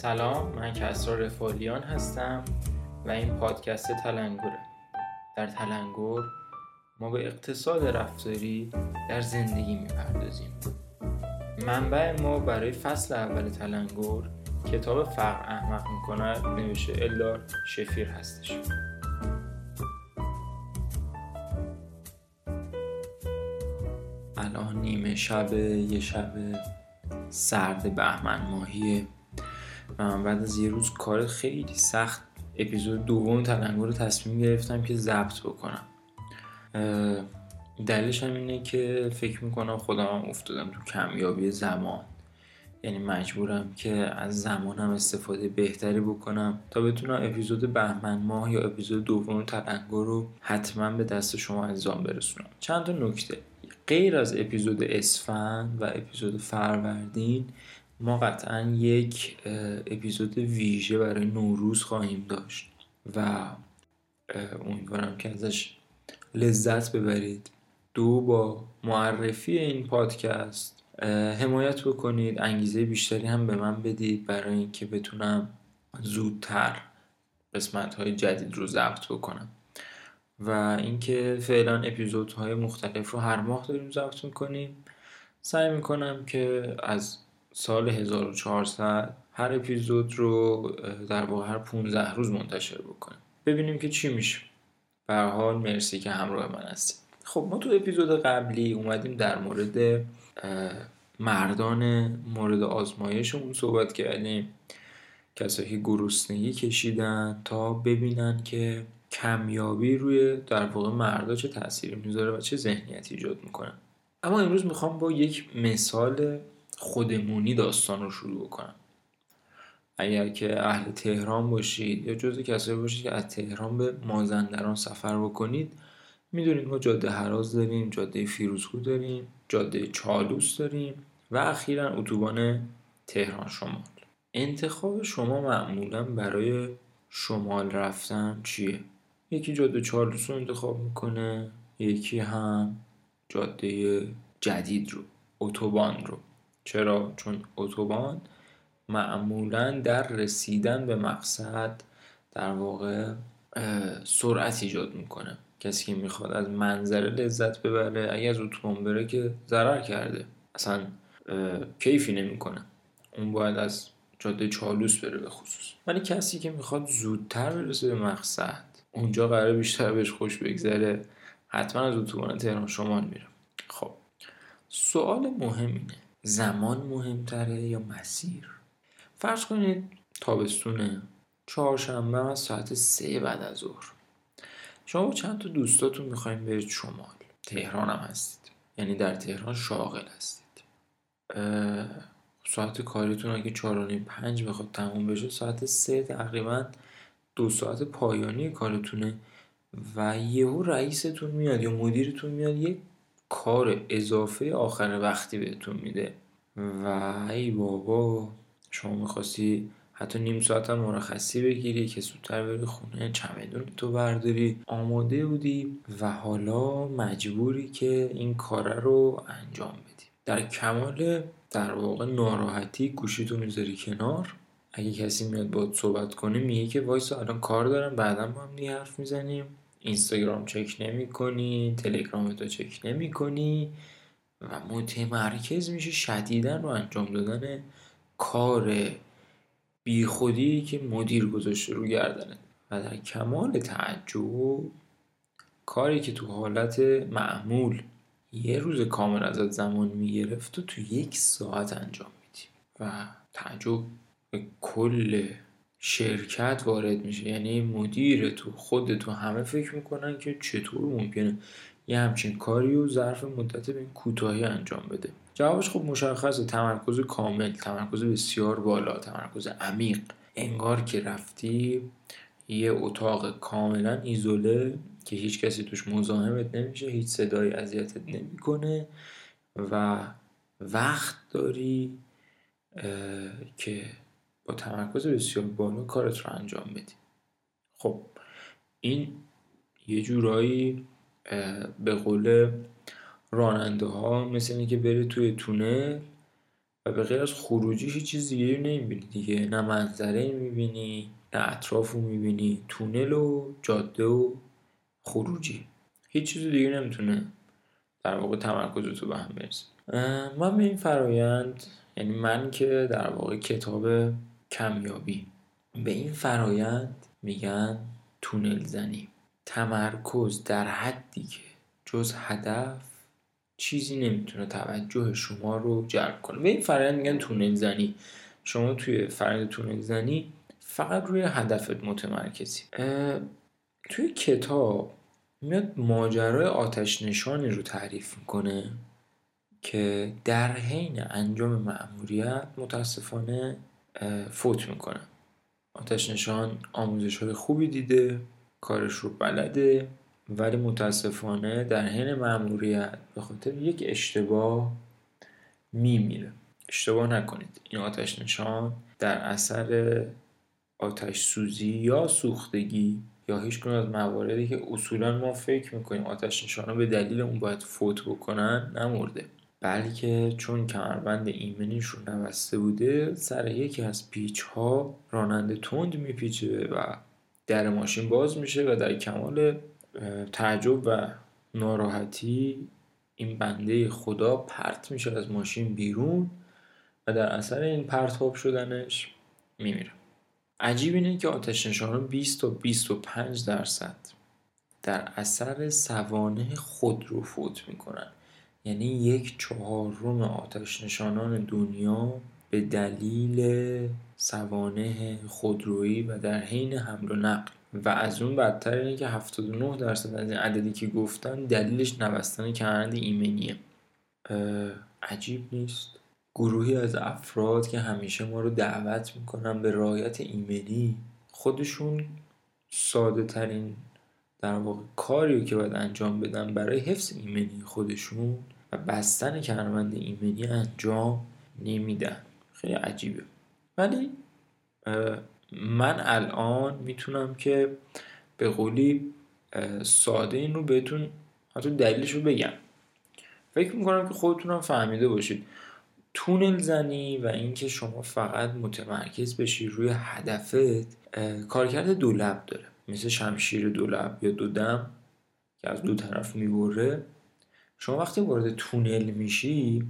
سلام من کسرا رفالیان هستم و این پادکست تلنگوره. در تلنگور ما به اقتصاد رفتاری در زندگی می‌پردازیم. منبع ما برای فصل اول تلنگور کتاب فقر احمق می‌کند نوشته الدار شفیر هستش. الان نیمه شب یه شب سرد بهمن ماهیه. و بعد از یه روز کار خیلی سخت اپیزود دوم تلنگور رو تصمیم گرفتم که ضبط بکنم. دلیلش هم اینه که فکر می‌کنم خودم افتادم تو کمیابی زمان. یعنی مجبورم که از زمانم استفاده بهتری بکنم تا بتونم اپیزود بهمن ماه یا اپیزود دوم تلنگور رو حتما به دست شما انجام برسونم. چند تا نکته. غیر از اپیزود اسفند و اپیزود فروردین ما قطعا یک اپیزود ویژه برای نوروز خواهیم داشت و امیدوارم که ازش لذت ببرید. دو با معرفی این پادکست حمایت بکنید انگیزه بیشتری هم به من بدید برای اینکه بتونم زودتر قسمت های جدید رو ضبط بکنم. و اینکه فعلا اپیزودهای مختلف رو هر ماه داریم ضبط می‌کنیم. سعی می‌کنم که از سال 1400 هر اپیزود رو در واقع هر 15 روز منتشر بکنیم. ببینیم که چی میشه. به حال مرسی که همراه من هستید. خب ما تو اپیزود قبلی اومدیم در مورد مردان مورد آزمایشمون صحبت کردیم. کسایی که گرسنگی کشیدن تا ببینن که کمیابی روی در واقع مردا چه تأثیری می‌ذاره و چه ذهنیتی ایجاد می‌کنن. اما امروز می‌خوام با یک مثال خودمونی داستان رو شروع کنم. اگر که اهل تهران باشید یا جزو کسایی باشید که از تهران به مازندران سفر بکنید می‌دونید ما جاده هراز داریم جاده فیروزکو داریم جاده چالوس داریم و اخیرا اتوبان تهران شمال. انتخاب شما معمولا برای شمال رفتن چیه؟ یکی جاده چالوس رو انتخاب می‌کنه یکی هم جاده جدید رو اتوبان رو. چرا؟ چون اتوبان معمولا در رسیدن به مقصد در واقع سرعت ایجاد می‌کنه. کسی که می‌خواد از منظره لذت ببره اگه از اتوبان بره که ضرر کرده. اصلا کیفی نمی‌کنه. اون باید از جاده چالوس بره به خصوص. ولی کسی که می‌خواد زودتر برسه به مقصد اونجا قرار بیشتر بهش خوش بگذره حتما از اتوبان تهران شمال میره. خب سوال مهم زمان مهمتره یا مسیر؟ فرض کنید تابستونه چهارشنبه از ساعت سه بعد از ظهر. شما با چند تا دوستاتون می‌خوایم برید شمال. تهران هم هستید. یعنی در تهران شاغل هستید. ساعت کاریتون اگه چهار پنج بخواد تموم بشه ساعت سه تقریبا دو ساعت پایانی کارتونه و یهو رئیستون میاد یا مدیرتون میاد یک کار اضافه آخر وقتی بهتون میده. و ای بابا. شما می‌خواستی حتی نیم ساعت هم مرخصی بگیری که زودتر بری خونه چمدون تو برداری. آماده بودی و حالا مجبوری که این کار رو انجام بدی. در کمال در واقع ناراحتی گوشیتو می‌ذاری کنار. اگه کسی میاد باید صحبت کنه میگه که وایسا الان کار دارم بعدا با هم حرف می‌زنیم. اینستاگرام چک نمی کنی تلگرام تو چک نمی کنی و متمرکز میشه شدیدا رو انجام دادن کار بیخودی که مدیر گذاشته رو گردنه. و در کمال تعجب کاری که تو حالت معمول یه روز کامل ازت زمان می‌گرفت و تو یک ساعت انجام میدی. و تعجب به کل شرکت وارد میشه. یعنی مدیر تو خود تو همه فکر می‌کنن که چطور ممکنه یه همچین کاری و ظرف مدت به این کوتاهی انجام بده. جوابش خب مشخصه. تمرکز کامل تمرکز بسیار بالا تمرکز عمیق. انگار که رفتی یه اتاق کاملا ایزوله که هیچ کسی توش مزاحمت نمیشه هیچ صدایی اذیتت نمی‌کنه و وقت داری که با تمرکز بسیار بالا کارت رو انجام بدی. خب این یه جورایی به قول راننده ها مثل اینه که بری توی تونه و به غیر از خروجی هیچ چیز دیگه نمی‌بینی دیگه. نه منظره می‌بینی نه اطراف رو می‌بینی. تونل و جاده و خروجی. هیچ چیز دیگه نمی‌تونه در واقع تمرکز تو به هم برسه. من به این فرایند یعنی من که در واقع کتاب کمیابی. به این فرایند میگن تونل زنی. تمرکز در حدی که جز هدف چیزی نمی‌تونه توجه شما رو جلب کنه. به این فرایند میگن تونل زنی. شما توی فرایند تونل زنی فقط روی هدفت متمرکزی. توی کتاب میاد ماجرای آتش نشانی رو تعریف می‌کنه که در حین انجام مأموریت متاسفانه فوت می‌کنه. آتش نشان آموزش های خوبی دیده کارش رو بلده ولی متاسفانه در حین مأموریت به خاطر یک اشتباه میمیره. اشتباه نکنید. این آتش نشان در اثر آتش سوزی یا سوختگی یا هیچ از مواردی که اصولا ما فکر می‌کنیم آتش نشانا به دلیل اون باید فوت بکنن نمرده. بلکه چون کمربند ایمنیشون نبسته بوده سر یکی از پیچ ها راننده تند میپیچه و در ماشین باز میشه و در کمال تعجب و ناراحتی این بنده خدا پرت میشه از ماشین بیرون و در اثر این پرتاب شدنش میمیره. عجیب اینه که آتش نشانان 20 تا 25 درصد در اثر سوانه خود رو فوت می‌کنن. یعنی یک چهارم آتش نشانان دنیا به دلیل سوانه خودرویی و در حین حمل و نقل. و از اون بدتر اینه که 79 درصد از این عددی که گفتن دلیلش نبستن کرند ایمنیه. عجیب نیست. گروهی از افراد که همیشه ما رو دعوت می‌کنن به رایت ایمنی خودشون ساده ترین در واقع کاری که باید انجام بدن برای حفظ ایمنی خودشون و بستن کرمند ایمنی انجام نمیدن. خیلی عجیبه. ولی من الان می‌تونم که به قولی ساده این رو بهتون حتی دلیلش رو بگم. فکر می‌کنم که خودتونم فهمیده باشید. تونل زنی و اینکه شما فقط متمرکز بشی روی هدفت کارکرد دو لب داره. مثل شمشیر دو لب یا دو دم که از دو طرف می‌بره. شما وقتی وارد تونل میشی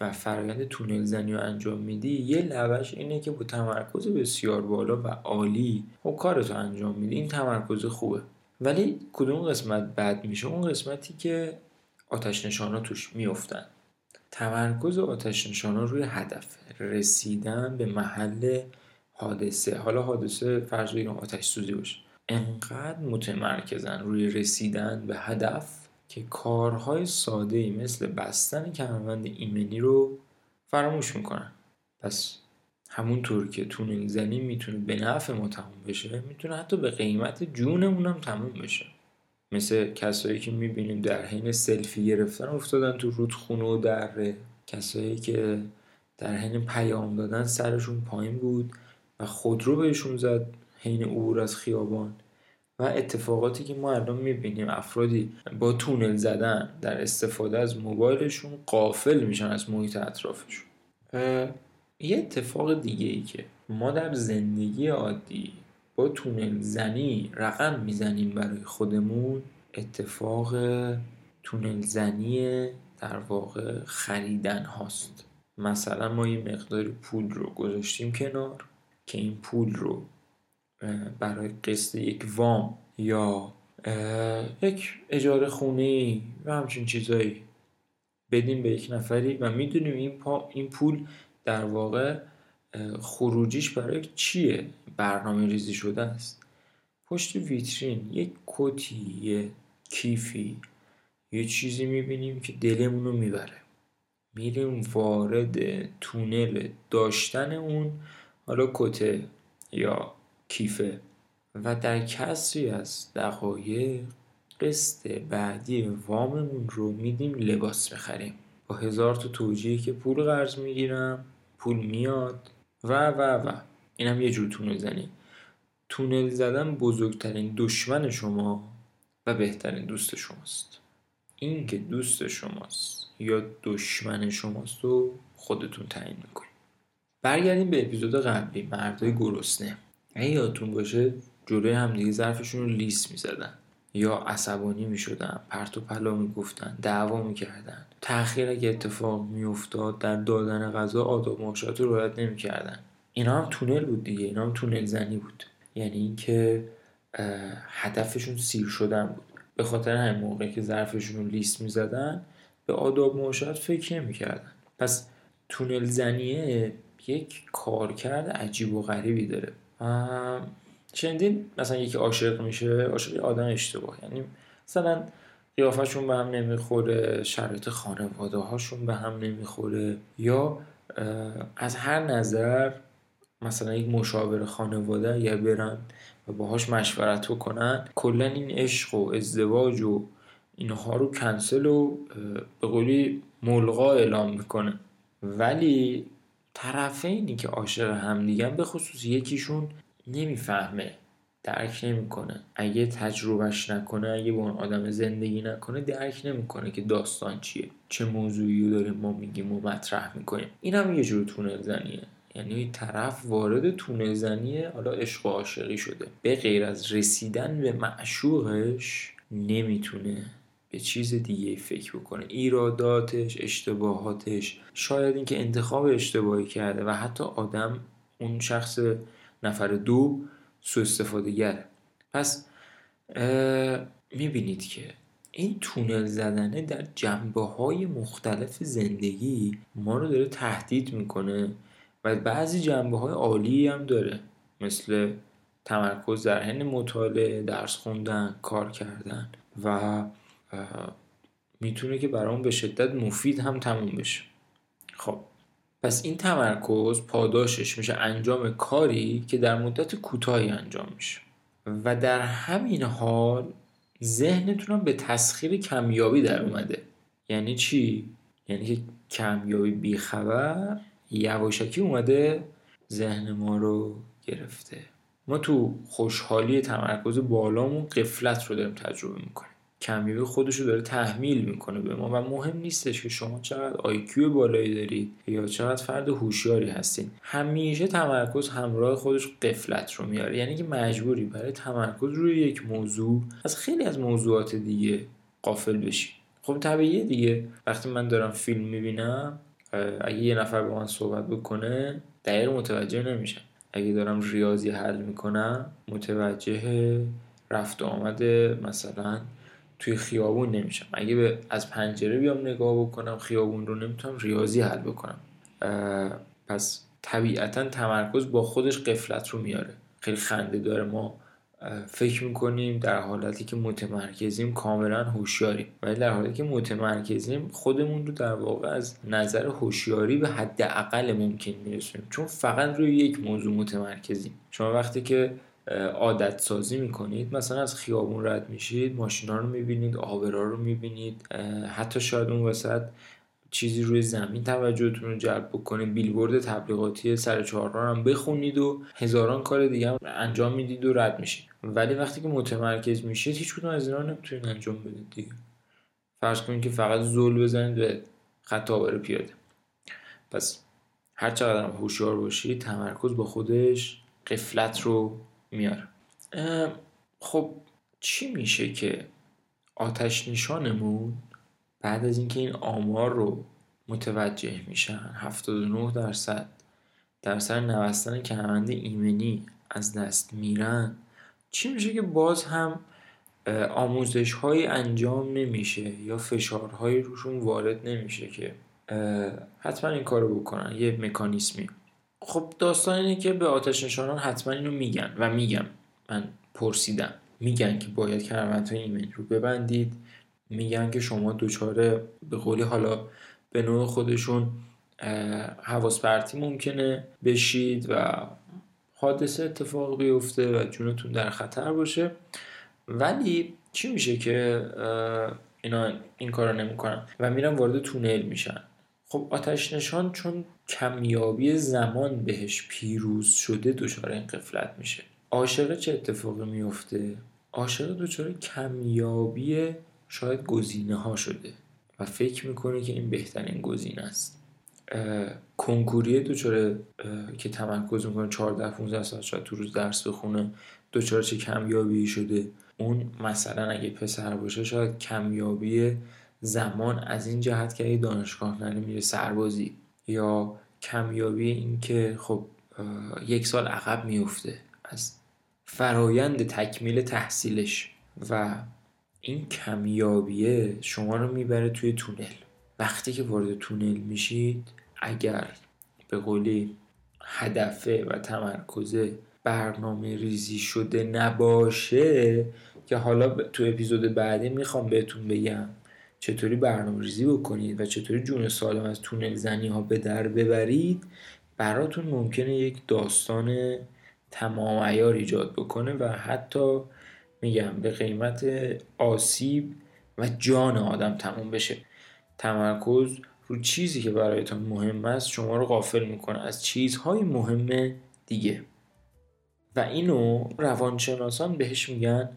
و فرایند تونل زنی رو انجام میدی یه لبش اینه که با تمرکز بسیار بالا و عالی و خب کارتو انجام میدی. این تمرکز خوبه. ولی کدوم قسمت بد میشه؟ اون قسمتی که آتش نشانا توش میفتن تمرکز آتش نشانا روی هدف. رسیدن به محل حادثه. حالا حادثه فرض بگیرم آتش سوزی باشه. انقدر متمرکزن روی رسیدن به هدف که کارهای ساده ای مثل بستن کمربند ایمنی رو فراموش می‌کنن. پس همونطور که تونل زنی می‌تونه به نفع ما تموم بشه می‌تونه حتی به قیمت جونمون هم تموم بشه. مثل کسایی که می‌بینیم در حین سلفی گرفتن افتادن تو رودخونه و دره کسایی که در حین پیام دادن سرشون پایین بود و خودرو بهشون زد حین عبور از خیابان. و اتفاقاتی که ما الان می‌بینیم افرادی با تونل زدن در استفاده از موبایلشون قافل میشن از محیط اطرافشون. یه اتفاق دیگه ای که ما در زندگی عادی با تونل زنی رقم می‌زنیم برای خودمون اتفاق تونل زنی در واقع خریدن هاست. مثلا ما یه مقدار پول رو گذاشتیم کنار که این پول رو برای قسط یک وام یا یک اجاره خونه و همچین چیزایی بدیم به یک نفری و می‌دونیم این, این پول در واقع خروجیش برای چیه؟ برنامه ریزی شده است. پشت ویترین یک کتی یه کیفی یه چیزی می‌بینیم که دلمون رو می‌بره. میریم وارد تونل داشتن اون حالا کته یا کیفه و در کسری از دقایق قسط بعدی واممون رو میدیم لباس بخریم. با هزار تا توجیه که پول قرض می‌گیرم پول میاد و و و. اینم یه جور تونل زنی. تونل زدن بزرگترین دشمن شما و بهترین دوست شماست. این که دوست شماست یا دشمن شماست و خودتون تعیین می‌کنید. برگردیم به اپیزود قبلی. مردای گرسنه. اگه یادتون باشه جلوی همدیگه ظرفشون رو لیس می‌زدن. یا عصبانی می‌شدن پرت و پلا می‌گفتن دعوا می‌کردن. تاخیر اگه اتفاق میافتاد در دادن غذا آداب معاشرت رو رعایت نمی‌کردن. اینا هم تونل بود دیگه اینا هم تونل زنی بود. یعنی اینکه هدفشون سیر شدن بود. به خاطر همین موقعی که ظرفشون رو لیست می‌زدن به آداب معاشرت فکر نمی‌کردن. پس تونل زنیه یک کارکرد عجیب و غریبی داره. شنیدین مثلا یکی عاشق میشه عاشق آدم اشتباه یعنی مثلا قیافشون به هم نمی‌خوره شرایط خانواده هاشون به هم نمی‌خوره. یا از هر نظر مثلا یک مشاور خانواده اگر برن و باهاش مشورت بکنن کلا این عشق و ازدواج و اینها رو کنسل و به قولی ملغا اعلام می‌کنه. ولی طرفینی که عاشق همدیگن به خصوص یکیشون نمی‌فهمه درک نمی‌کنه. اگه تجربهش نکنه اگه با اون آدم زندگی نکنه درک نمی‌کنه که داستان چیه. چه موضوعی رو داریم ما میگیم و مطرح می‌کنیم. این هم یه جور تونل زنیه. یعنی طرف وارد تونل زنیه حالا عشق و عاشقی شده. به غیر از رسیدن به معشوقش نمی‌تونه به چیز دیگه فکر بکنه. ایراداتش اشتباهاتش. شاید اینکه انتخاب اشتباهی کرده و حتی آدم اون شخص نفر دو سو استفاده گره پس می‌بینید که این تونل زدنه در جنبه های مختلف زندگی ما رو داره تهدید می‌کنه و بعضی جنبه های عالی هم داره. مثل تمرکز در حین مطالعه درس خوندن کار کردن و می‌تونه که برام به شدت مفید هم تموم بشه. خب پس این تمرکز پاداشش میشه انجام کاری که در مدت کوتاهی انجام میشه. و در همین حال ذهنتون به تسخیر کمیابی در اومده. یعنی چی؟ یعنی که کمیابی بیخبر یواشکی اومده ذهن ما رو گرفته. ما تو خوشحالی تمرکز بالامون قفلت رو داریم تجربه می‌کنیم. کمیابی خودش رو داره تحمیل می‌کنه به ما و مهم نیستش که شما چقدر آیکیو بالایی دارید یا چقدر فرد هوشیاری هستید همیشه تمرکز همراه خودش قفلت رو میاره. یعنی که مجبوری برای تمرکز روی یک موضوع از خیلی از موضوعات دیگه قافل بشی. خب طبیعیه دیگه. وقتی من دارم فیلم می‌بینم اگه یه نفر با من صحبت بکنه دقیق متوجه نمیشم. اگه دارم ریاضی حل می‌کنم متوجه رفت و آمد مثلا توی خیابون نمیشم. اگه به از پنجره بیام نگاه بکنم خیابون رو نمی‌تونم ریاضی حل بکنم. پس طبیعتا تمرکز با خودش قفلت رو میاره. خیلی خنده داره. ما فکر می‌کنیم در حالتی که متمرکزیم کاملا هوشیاریم. ولی در حالتی که متمرکزیم خودمون رو در واقع از نظر هوشیاری به حد اقل ممکن میرسونیم. چون فقط روی یک موضوع متمرکزیم. شما وقتی که عادت سازی می‌کنید مثلا از خیابون رد میشید ماشینا رو می‌بینید آبرا رو می‌بینید حتی شاید اون وسط چیزی روی زمین توجهتون رو جلب بکنه بیلبورد تبلیغاتی سر چهارراه هم بخونید و هزاران کار دیگه هم انجام می‌دید و رد میشید. ولی وقتی که متمرکز میشید هیچ کدوم از اینا نمی‌تونید انجام بدید دیگه. فرض کنید که فقط زول بزنید به خط آبر پیاده. پس هر چقدر هوشیار باشید تمرکز با خودش قفلت رو میاره خب چی میشه که آتش نشانمون بعد از اینکه این آمار رو متوجه میشن؟ 79 درصد. در سر نوستن کمربند ایمنی از دست میرن. چی میشه که باز هم آموزش های انجام نمیشه یا فشارهایی روشون وارد نمیشه که حتما این کارو بکنن. یه مکانیسمی. خب داستان اینه که به آتش نشانان حتما اینو میگن و میگم. من پرسیدم. میگن که باید کمربندهای ایمنی رو ببندید. میگن که شما دچار به قولی حالا به نوع خودشون حواس پرتی ممکنه بشید و حادثه اتفاق بیفته و جونتون در خطر باشه. ولی چی میشه که اینا این کارو نمی‌کنن؟ و میرن وارد تونل میشن. خب آتش نشان چون کمیابی زمان بهش پیروز شده دچار این قفلت میشه. عاشقه چه اتفاقی میفته؟ عاشق دچار کمیابی شاید گزینه ها شده و فکر می‌کنه که این بهترین گزینه است. کنکوری دچار که تمرکز می‌کنه 14 15 ساعت شاید تو روز درس بخونه دچار چه کمیابی شده؟ اون مثلا اگه پسر باشه شاید کمیابی زمان از این جهت که اگه دانشگاه نره میره سربازی یا کمیابی این که خب یک سال عقب میفته از فرایند تکمیل تحصیلش و این کمیابیه شما رو می‌بره توی تونل. وقتی که وارد تونل میشید اگر به قولی هدفه و تمرکزه برنامه ریزی شده نباشه که حالا تو اپیزود بعدی می‌خوام بهتون بگم چطوری برنامه ریزی بکنید و چطوری جون سالم از تونل زنی ها به در ببرید براتون ممکنه یک داستان تمام ایار ایجاد بکنه و حتی میگم به قیمت آسیب و جان آدم تموم بشه. تمرکز رو چیزی که برایتان مهم است شما رو غافل می‌کنه از چیزهای مهم دیگه. و اینو روانشناسان بهش میگن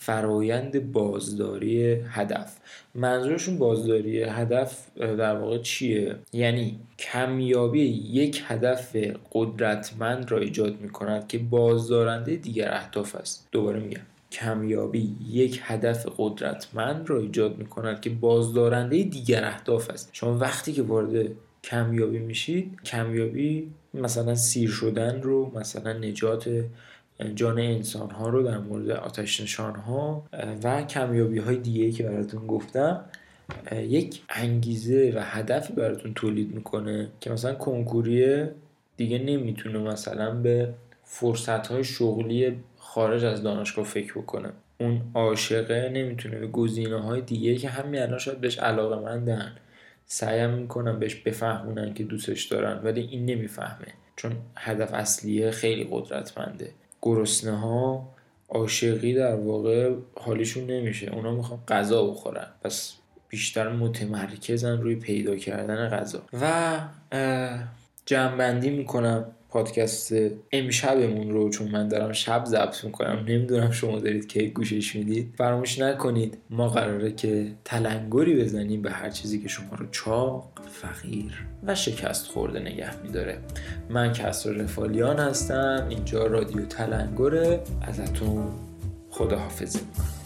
فرایند بازداری هدف. منظورشون بازداری هدف در واقع چیه؟ یعنی کمیابی یک هدف قدرتمند را ایجاد می کند که بازدارنده دیگر اهداف است. دوباره میگم. کمیابی یک هدف قدرتمند را ایجاد می کند که بازدارنده دیگر اهداف است. شما وقتی که وارد کمیابی میشید کمیابی مثلا سیر شدن رو مثلا نجات جان انسان ها رو در مورد آتش نشان ها و کمیابی های دیگه که براتون گفتم یک انگیزه و هدفی براتون تولید می‌کنه که مثلا کنکوریه دیگه نمی‌تونه مثلا به فرصت های شغلی خارج از دانشگاه فکر بکنه. اون عاشقه نمی‌تونه به گزینه های دیگه که همین الان شاید بهش علاقه مندن سعیم می‌کنن بهش بفهمونن که دوستش دارن ولی این نمی‌فهمه چون هدف اصلیه خیلی قدرتمنده. گرسنه ها عاشقی در واقع حالیشون نمیشه. اونا می‌خوان غذا بخورن. پس بیشتر متمرکزن روی پیدا کردن غذا. و جمعبندی می‌کنم. پادکست امشبمون رو چون من دارم شب ضبط می‌کنم نمی‌دونم شما دارید که گوشش می‌دید. فراموش نکنید ما قراره که تلنگری بزنیم به هر چیزی که شما رو چاق فقیر و شکست خورده نگه میداره. من کسر رفالیان هستم. اینجا رادیو تلنگره. ازتون خداحافظی می‌کنم.